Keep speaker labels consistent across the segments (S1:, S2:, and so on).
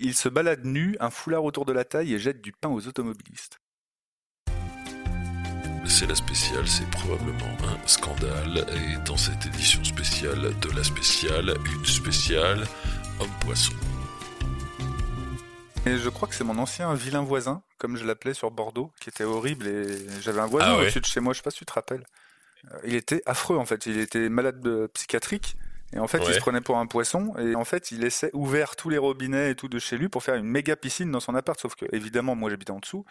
S1: il se balade nu, un foulard autour de la taille et jette du pain aux automobilistes.
S2: C'est la spéciale, c'est probablement un scandale. Et dans cette édition spéciale de la spéciale, une spéciale homme-poisson.
S1: Et je crois que c'est mon ancien vilain voisin, comme je l'appelais sur Bordeaux, qui était horrible. Et j'avais un voisin
S2: Ah ouais
S1: au-dessus de chez moi, je sais pas si tu te rappelles. Euh, Il était affreux en fait. Il était malade de psychiatrique. Et en fait, il se prenait pour un poisson. Et en fait, il laissait ouvert tous les robinets et tout de chez lui pour faire une méga piscine dans son appart. Sauf que, évidemment, moi j'habitais en dessous.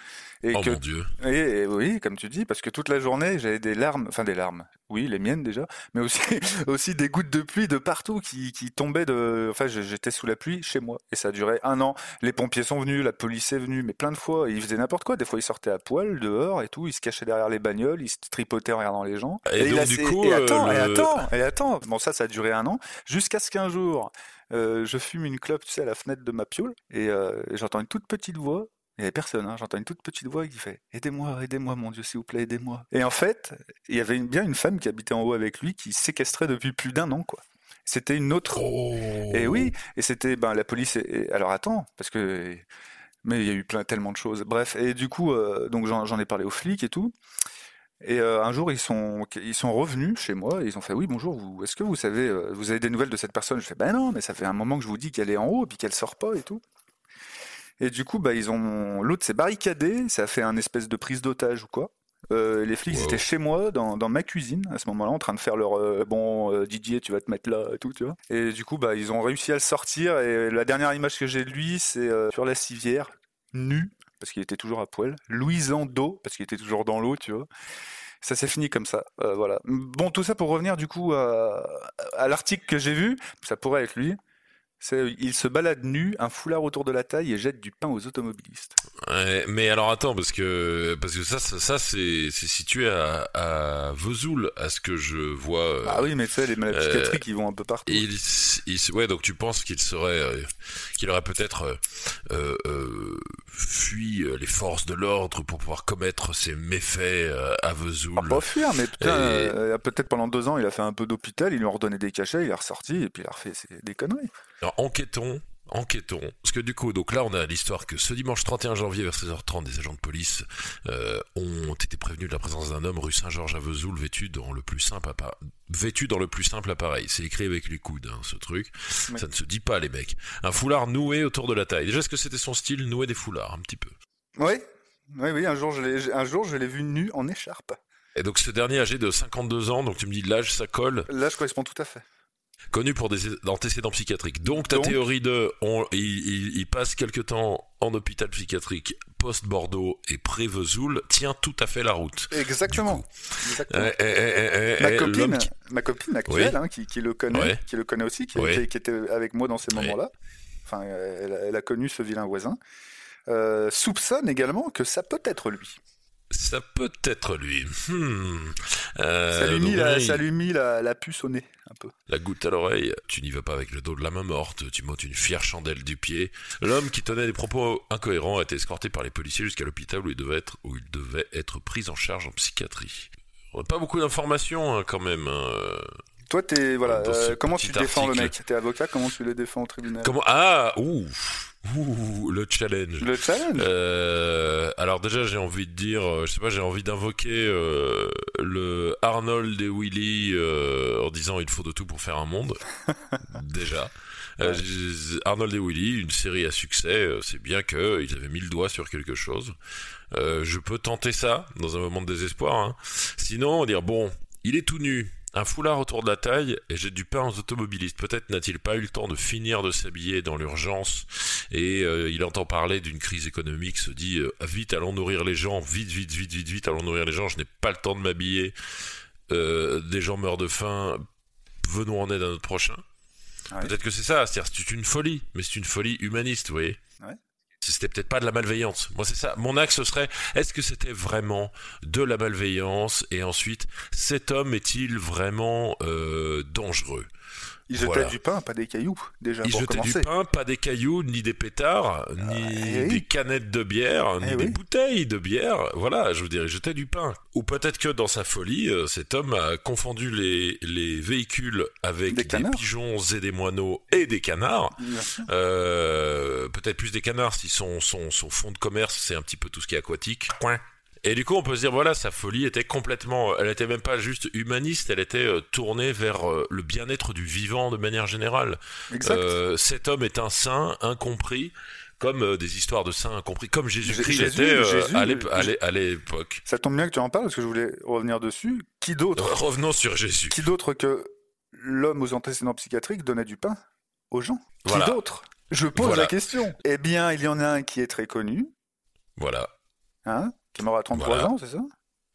S1: Et
S2: Oh
S1: que
S2: mon dieu.
S1: et, et oui, comme tu dis, parce que toute la journée, j'avais des larmes, enfin des larmes, oui, les miennes déjà, mais aussi, aussi des gouttes de pluie de partout qui, qui tombaient de. Enfin, j'étais sous la pluie chez moi, et ça a duré un an. Les pompiers sont venus, la police est venue, mais plein de fois, ils faisaient n'importe quoi. Des fois, ils sortaient à poil dehors et tout, ils se cachaient derrière les bagnoles, ils se tripotaient en regardant les gens.
S2: Et donc,
S1: a-
S2: du
S1: et-
S2: coup,
S1: et
S2: euh,
S1: attends, et
S2: le-
S1: attends, et attends. Bon, ça, ça a duré un an, jusqu'à ce qu'un jour, euh, je fume une clope, tu sais, à la fenêtre de ma piole, et euh, j'entends une toute petite voix. Il n'y avait personne, hein. j'entends une toute petite voix qui fait Aidez-moi, aidez-moi, mon Dieu, s'il vous plaît, aidez-moi. Et en fait, il y avait une- bien une femme qui habitait en haut avec lui qui séquestrait depuis plus d'un an, quoi. C'était une autre.
S2: Oh.
S1: Et oui, et c'était ben, la police. Et, et- alors attends, parce que. Mais il y a eu plein, tellement de choses. Bref, et du coup, euh, donc j'en j'en ai parlé aux flics et tout. Et euh, un jour, ils sont, ils sont revenus chez moi et ils ont fait Oui, bonjour, vous, est-ce que vous savez, euh, vous avez des nouvelles de cette personne? Je fais Ben non, mais ça fait un moment que je vous dis qu'elle est en haut et puis qu'elle sort pas et tout. Et du coup, bah, ils ont l'autre s'est barricadé, ça a fait un espèce de prise d'otage ou quoi. Euh, les flics
S2: Wow.
S1: étaient chez moi, dans, dans ma cuisine, à ce moment-là, en train de faire leur euh, bon euh, Didier, tu vas te mettre là et tout, tu vois. Et du coup, bah, ils ont réussi à le sortir. Et la dernière image que j'ai de lui, c'est sur la civière, nu, parce qu'il était toujours à poil, luisant d'eau, parce qu'il était toujours dans l'eau, tu vois. Ça s'est fini comme ça, euh, voilà. Bon, tout ça pour revenir du coup à l'article que j'ai vu, ça pourrait être lui. Il se balade nu, un foulard autour de la taille et jette du pain aux automobilistes.
S2: Ouais, mais alors attends parce que parce que ça ça, ça, c'est c'est situé à, à Vesoul à ce que je vois. euh,
S1: Ah oui, mais tu sais, les malades
S2: euh,
S1: psychiatriques, ils vont un peu partout.
S2: Il, il- ouais, donc tu penses qu'il serait, euh, qu'il aurait peut-être fui les forces de l'ordre pour pouvoir commettre ses méfaits à Vesoul.
S1: Ah, pas fuir, mais putain,
S2: Et-
S1: peut-être pendant deux ans, il a fait un peu d'hôpital, il lui a redonné des cachets, il est ressorti, et puis il a refait des conneries.
S2: Alors enquêtons, enquêtons, parce que du coup, donc là, on a l'histoire que ce dimanche 31 janvier vers 16h30, des agents de police euh, ont été prévenus de la présence d'un homme rue Saint-Georges à Vesoul vêtu dans le plus simple appa- vêtu dans le plus simple appareil. C'est écrit avec les coudes, hein, ce truc.
S1: Ouais.
S2: Ça ne se dit pas, les mecs. Un foulard noué autour de la taille. Déjà, est-ce que c'était son style, nouer des foulards, un petit peu?
S1: Oui, oui, oui, un jour, je l'ai, un jour, je l'ai vu nu en écharpe.
S2: Et donc ce dernier âgé de 52 ans, donc tu me dis l'âge, ça colle,
S1: Là, je correspond tout à fait.
S2: Connu pour des antécédents psychiatriques. Donc ta
S1: Donc
S2: théorie de, on, il, il- il passe quelque temps en hôpital psychiatrique post-Bordeaux et pré-Vesoul tient tout à fait la route.
S1: Exactement.
S2: Eh, eh, eh, eh,
S1: ma copine,
S2: l'homme qui-
S1: ma copine actuelle,
S2: Oui.
S1: hein, qui, qui le connaît,
S2: Ouais.
S1: qui le connaît aussi, qui, était avec moi dans ces moments-là. Enfin, elle, a- elle a connu ce vilain voisin. Euh, soupçonne également que ça peut être lui.
S2: Ça peut être lui. Hmm. Euh,
S1: ça lui mit, la,
S2: oui,
S1: ça lui mit la, la puce au nez, un peu.
S2: La goutte à l'oreille, tu n'y vas pas avec le dos de la main morte, tu montes une fière chandelle du pied. L'homme qui tenait des propos incohérents a été escorté par les policiers jusqu'à l'hôpital où il devait être, où il devait être pris en charge en psychiatrie. Pas beaucoup d'informations hein, quand même. hein.
S1: Toi, t'es, voilà, euh, comment tu défends le mec? T'es avocat, comment tu le défends au tribunal?
S2: Comment Ah, ouh, ouh, le challenge.
S1: Le challenge?
S2: Euh, alors déjà j'ai envie de dire, euh, je sais pas, j'ai envie d'invoquer euh, le Arnold et Willy euh, en disant il faut de tout pour faire un monde. déjà. Euh,
S1: Ouais.
S2: Arnold et Willy, une série à succès, c'est bien que ils avaient mis le doigt sur quelque chose. Euh, je peux tenter ça dans un moment de désespoir. hein. Sinon, dire bon, il est tout nu, un foulard autour de la taille et jette du pain aux automobilistes. Peut-être n'a-t-il pas eu le temps de finir de s'habiller dans l'urgence et euh, il entend parler d'une crise économique, se dit euh, vite allons nourrir les gens, vite vite vite vite vite allons nourrir les gens. Je n'ai pas le temps de m'habiller. Euh, des gens meurent de faim. Venons en aide à notre prochain.
S1: Ouais.
S2: Peut-être que c'est ça. C'est-à-dire c'est une folie, mais c'est une folie humaniste, vous voyez. C'était peut-être pas de la malveillance. Moi, c'est ça. Mon axe serait est-ce que c'était vraiment de la malveillance? Et ensuite, cet homme est-il vraiment euh, dangereux?
S1: Il jetait
S2: Voilà.
S1: du pain, pas des cailloux, déjà,
S2: Il
S1: pour
S2: jetait
S1: commencer.
S2: du pain, pas des cailloux, ni des pétards, ni
S1: eh oui.
S2: des canettes de bière, ni
S1: Eh
S2: des
S1: oui.
S2: bouteilles de bière. Voilà, je veux dire, il jetait du pain. Ou peut-être que dans sa folie, euh, cet homme a confondu les, les véhicules avec
S1: Des
S2: des, pigeons et des moineaux et des canards. Euh, peut-être plus des canards si son, son, son fond de commerce c'est un petit peu tout ce qui est aquatique. Coin. Et du coup, on peut se dire, voilà, sa folie était complètement, elle était même pas juste humaniste, elle était euh, tournée vers euh, le bien-être du vivant de manière générale.
S1: Exact.
S2: Euh, cet homme est un saint incompris, comme euh, des histoires de saints incompris, comme Jésus-Christ
S1: Jésus,
S2: l'était euh,
S1: Jésus,
S2: à l'époque.
S1: Ça tombe bien que tu en parles parce que je voulais revenir dessus. Qui d'autre
S2: Revenons sur Jésus.
S1: Qui d'autre que l'homme aux antécédents psychiatriques donnait du pain aux gens?
S2: Voilà.
S1: Qui d'autre? Je pose
S2: Voilà.
S1: la question. Eh bien, il y en a un qui est très connu,
S2: Voilà.
S1: hein, qui est mort à 33
S2: Voilà.
S1: ans, c'est ça?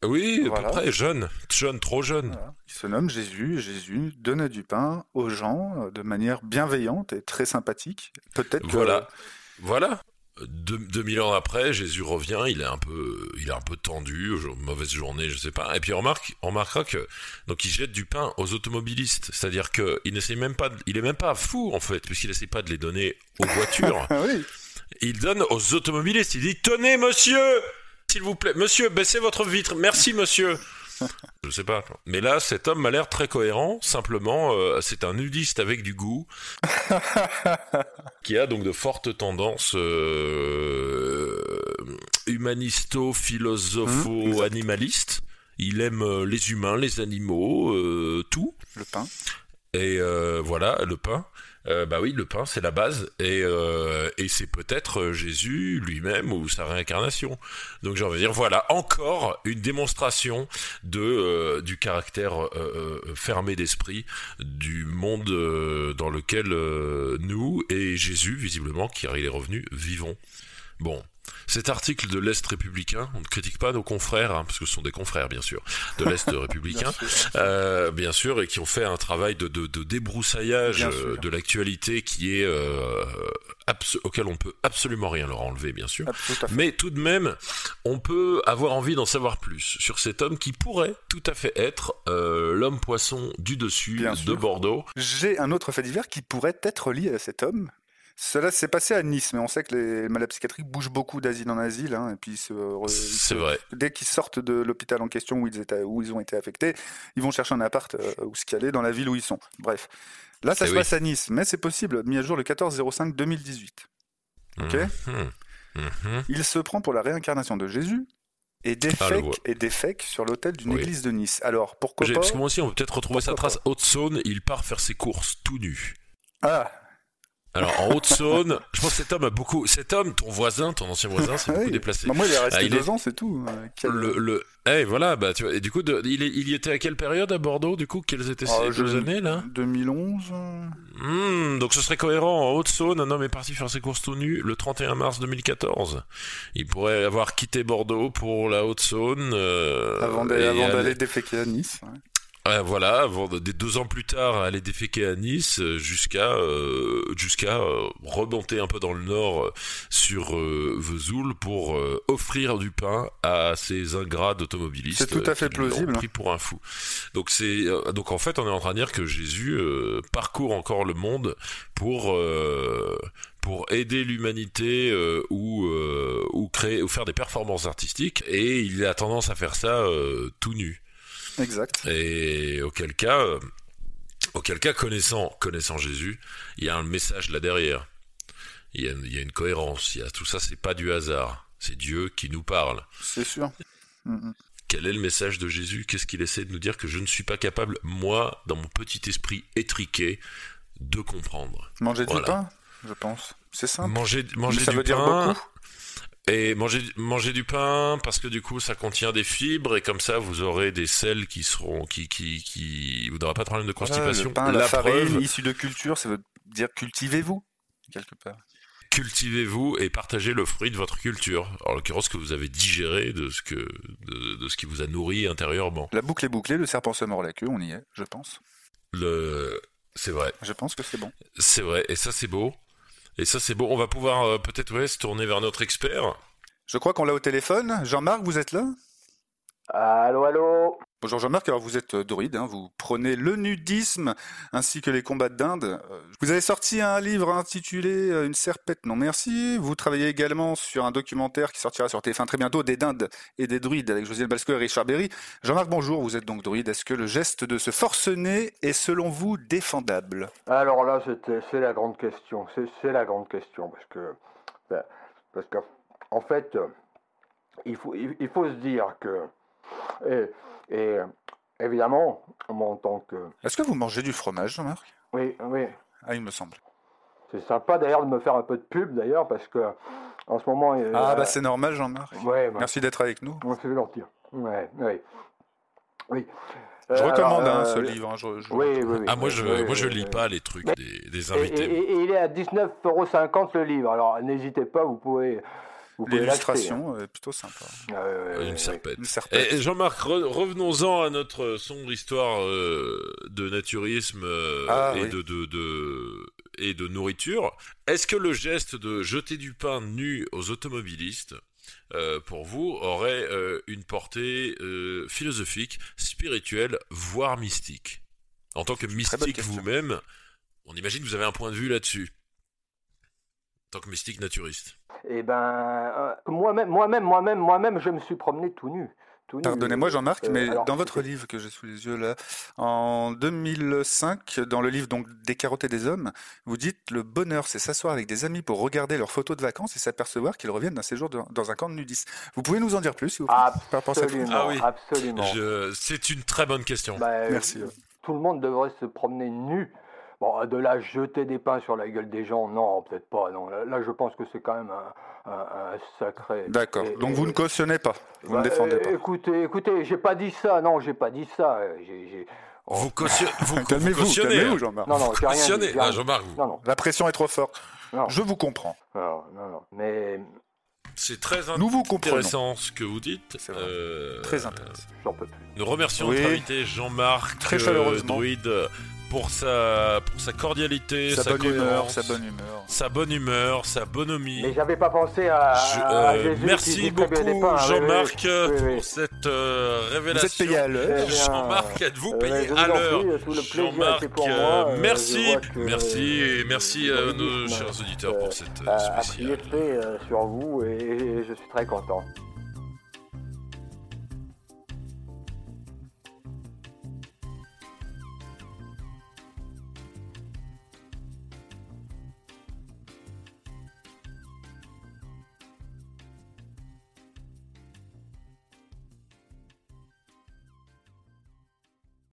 S2: Oui, à
S1: Voilà.
S2: peu près, jeune, jeune, trop jeune.
S1: Voilà. Il se nomme Jésus. Jésus donnait du pain aux gens euh, de manière bienveillante et très sympathique. Peut-être que
S2: Voilà. Voilà. Deux- 2000 ans après, Jésus revient, il est un peu, il est un peu tendu, mauvaise journée, je sais pas. Et puis on remarque, on remarquera que donc il jette du pain aux automobilistes, c'est-à-dire que il n'essaie même pas, de- il est même pas fou en fait, puisqu'il essaie pas de les donner aux voitures.
S1: Ah oui.
S2: il donne aux automobilistes. Il dit tenez monsieur, s'il vous plaît, monsieur, baissez votre vitre, merci monsieur. Je sais pas. Mais là, cet homme m'a l'air très cohérent. Simplement, euh, c'est un nudiste avec du goût qui a donc de fortes tendances euh, humanisto, philosopho, animalistes. Il aime euh, les humains, les animaux, euh, tout.
S1: Le pain.
S2: Et euh, voilà, le pain. Euh, bah oui, le pain, c'est la base. Et, euh, c'est peut-être Jésus lui-même ou sa réincarnation. Donc j'ai envie de dire, voilà, encore une démonstration du caractère fermé d'esprit du monde dans lequel nous et Jésus, visiblement, il est revenu, vivons. Bon. Cet article de l'Est républicain, on ne critique pas nos confrères, hein, parce que ce sont des confrères, bien sûr, de l'Est républicain.
S1: Bien sûr.
S2: Euh, bien sûr, et qui ont fait un travail de, de, de débroussaillage euh, de l'actualité qui est euh, auquel on peut absolument rien leur enlever, bien sûr.
S1: Ah.
S2: Mais tout de même, on peut avoir envie d'en savoir plus sur cet homme qui pourrait tout à fait être l'homme poisson du dessus
S1: Bien
S2: de
S1: sûr.
S2: Bordeaux.
S1: J'ai un autre fait divers qui pourrait être lié à cet homme. Cela s'est passé à Nice, mais on sait que les malades psychiatriques bougent beaucoup d'asile en asile, hein, et puis ils se- ils se-
S2: C'est vrai.
S1: dès qu'ils sortent de l'hôpital en question où ils, étaient, où ils ont été affectés, ils vont chercher un appart euh, où se caler dans la ville où ils sont. Bref. Là, ça se
S2: oui.
S1: passe à Nice, mais c'est possible, mis à jour le 14-05-2018. Ok.
S2: Mhm. Mhm.
S1: Il se prend pour la réincarnation de Jésus et
S2: Ah, le voit.
S1: et défèque sur l'hôtel d'une
S2: Oui.
S1: église de Nice. Alors, pourquoi pas
S2: Parce que moi aussi, on peut peut-être retrouver sa trace. Haute-Saône, il part faire ses courses tout nu.
S1: Ah,
S2: Alors en Haute-Saône, je pense que cet homme a beaucoup. Cet homme, ton voisin, ton ancien voisin, s'est
S1: oui.
S2: beaucoup déplacé.
S1: Bah, moi, il est resté
S2: Ah, il
S1: deux
S2: est-
S1: ans, c'est tout. Euh, quel-
S2: Le, le... Eh voilà, bah tu vois. Et du coup, de- il, est- il y était à quelle période à Bordeaux Du coup, quelles étaient
S1: Ah,
S2: ces
S1: je-
S2: deux années là
S1: 2011 euh,
S2: Hmm, Donc ce serait cohérent. En Haute-Saône, un homme est parti faire ses courses tout nu le 31 mars 2014. Il pourrait avoir quitté Bordeaux pour la Haute-Saône. euh,
S1: avant d'aller
S2: aller-
S1: déféquer à Nice. ouais.
S2: Ah, voilà, avant des deux ans plus tard, aller déféquer à Nice euh, jusqu'à euh, jusqu'à euh, remonter un peu dans le nord euh, sur euh, Vesoul pour euh, offrir du pain à ces ingrats d'automobilistes.
S1: C'est tout à fait plausible.
S2: Pris pour un fou. Donc c'est euh, donc en fait on est en train de dire que Jésus euh, parcourt encore le monde pour euh, pour aider l'humanité euh, ou euh, ou créer ou faire des performances artistiques et il a tendance à faire ça euh, tout nu.
S1: Exact.
S2: Et auquel cas, euh, auquel cas connaissant, connaissant Jésus, il y a un message là derrière. Il y a, il y a une cohérence. Il y a tout ça, c'est pas du hasard. C'est Dieu qui nous parle.
S1: C'est sûr. Mm, mm.
S2: Quel est le message de Jésus? Qu'est-ce qu'il essaie de nous dire que je ne suis pas capable, moi, dans mon petit esprit étriqué, de comprendre?
S1: Manger du pain, je pense. C'est simple.
S2: Manger, manger
S1: ça
S2: du
S1: veut dire
S2: pain.
S1: beaucoup.
S2: Et manger, manger du pain parce que du coup ça contient des fibres et comme ça vous aurez des sels qui seront qui qui qui vous n'aurez pas de problème de
S1: Voilà,
S2: constipation.
S1: le pain, la,
S2: la
S1: farine, issue de culture, ça veut dire cultivez-vous, quelque part.
S2: cultivez-vous et partagez le fruit de votre culture. En l'occurrence, que vous avez digéré de ce que de, de ce qui vous a nourri intérieurement.
S1: La boucle est bouclée, le serpent se mord la queue, on y est, je pense.
S2: Le, c'est vrai,
S1: Je pense que c'est bon.
S2: c'est vrai, et ça c'est beau. Et ça c'est beau. On va pouvoir euh, peut-être se tourner vers notre expert.
S1: Je crois qu'on l'a au téléphone. Jean-Marc, vous êtes là?
S3: Allô, allô
S1: Bonjour Jean-Marc, alors vous êtes euh, druide, hein, vous prenez le nudisme ainsi que les combats de dinde. Euh, Vous avez sorti un livre intitulé euh, Une serpette non merci. Vous travaillez également sur un documentaire qui sortira sur TF1 très bientôt, des dindes et des druides avec Josiane Balsco et Richard Berry. Jean-Marc, bonjour, vous êtes donc druide. Est-ce que le geste de se forcener est selon vous défendable?
S3: Alors là, c'est la grande question. C'est la grande question. Parce que, ben, parce qu'en en fait, il faut, il, il faut se dire que. Et, et, évidemment, moi, en tant que.
S1: Est-ce que vous mangez du fromage, Jean-Marc?
S3: Oui, oui.
S1: Ah, il me semble.
S3: C'est sympa d'ailleurs de me faire un peu de pub d'ailleurs, parce que en ce moment. euh,
S1: Ah, bah c'est normal, Jean-Marc.
S3: Ouais, bah,
S1: Merci d'être avec nous.
S3: c'est gentil. Ouais, ouais. Oui.
S1: Je
S3: Euh,
S1: recommande
S3: alors,
S1: hein, ce
S3: euh,
S1: livre. hein, je- je-
S3: Oui, oui, oui.
S2: Ah, moi, je,
S3: oui,
S2: moi, je
S3: oui,
S2: lis
S3: oui.
S2: pas les trucs des,
S3: Et,
S2: invités.
S3: et- et il est à 19,50€ le livre. Alors n'hésitez pas, vous pouvez.
S1: L'illustration est plutôt sympa.
S3: hein. Ouais, ouais, ouais,
S2: Une
S3: ouais.
S2: serpette.
S1: Une serpette.
S2: Et Jean-Marc, re- revenons-en à notre sombre histoire euh, de naturisme euh,
S1: Ah,
S2: et,
S1: oui.
S2: de, de, de- et de nourriture. Est-ce que le geste de jeter du pain nu aux automobilistes, euh, pour vous, aurait euh, une portée euh, philosophique, spirituelle, voire mystique? En tant que mystique vous-même, on imagine que vous avez un point de vue là-dessus. En tant que mystique naturiste.
S3: Eh ben, euh, moi-même, moi-même, moi-même, moi-même, je me suis promené tout nu.
S1: Pardonnez-moi Jean-Marc,
S3: Euh,
S1: mais
S3: alors,
S1: dans votre livre que j'ai sous les yeux là, en 2005, dans le livre donc Des carottes et des hommes, vous dites le bonheur c'est s'asseoir avec des amis pour regarder leurs photos de vacances et s'apercevoir qu'ils reviennent d'un séjour de- dans un camp de nudistes. Vous pouvez nous en dire plus s'il vous rapport à
S3: Absolument,
S2: Ah oui.
S3: absolument.
S2: Je- C'est une très bonne question.
S3: Bah, euh,
S1: Merci.
S3: Tout le monde devrait se promener nu. Bon, de là, jeter des pains sur la gueule des gens, non, peut-être pas. Non, là, là, je pense que c'est quand même un, un- un sacré.
S1: D'accord. Donc
S3: et-
S1: vous ne cautionnez pas, vous
S3: Bah,
S1: ne défendez
S3: euh,
S1: pas.
S3: Écoutez, écoutez, j'ai pas dit ça. Non, j'ai pas dit ça. euh, j'ai- oh.
S2: Vous, caution- vous, vous
S1: Calmez-vous,
S2: cautionnez.
S1: calmez-vous
S2: hein.
S1: Jean-Marc.
S3: Non, non, j'ai rien dit.
S2: Cautionnez.
S3: j'ai
S2: Ah,
S3: rien-
S2: Jean-Marc, vous-
S3: Non, non,
S1: La pression est trop forte.
S3: non,
S1: Je vous comprends.
S3: non, non, non. Mais
S2: c'est très
S1: Nous vous comprenons.
S2: intéressant ce que vous dites.
S1: C'est vrai.
S2: Euh,
S1: Très intéressant.
S3: j'en peux plus.
S2: Nous remercions
S1: Oui.
S2: notre invité Jean-Marc
S1: Très
S2: euh,
S1: chaleureusement.
S2: Druide pour sa, pour sa cordialité,
S1: Sa,
S2: sa,
S1: bonne humeur, sa bonne humeur.
S2: sa bonne humeur, sa bonhomie.
S3: Mais j'avais pas pensé à,
S2: Je-
S3: à
S2: euh,
S3: Jésus
S2: merci beaucoup.
S3: Oui, oui,
S2: Jean-Marc
S3: oui,
S2: pour cette euh,
S1: Vous
S2: révélation.
S1: êtes payé à l'heure.
S3: Eh bien,
S2: Jean-Marc, êtes-vous
S3: euh,
S2: payé à l'heure?
S3: plaisir
S2: Jean-Marc,
S3: pour
S2: euh,
S3: moi,
S2: merci, merci
S3: euh,
S2: et merci à nos chers auditeurs
S3: euh,
S2: pour cette euh, spéciale.
S3: sur vous et, et je suis très content.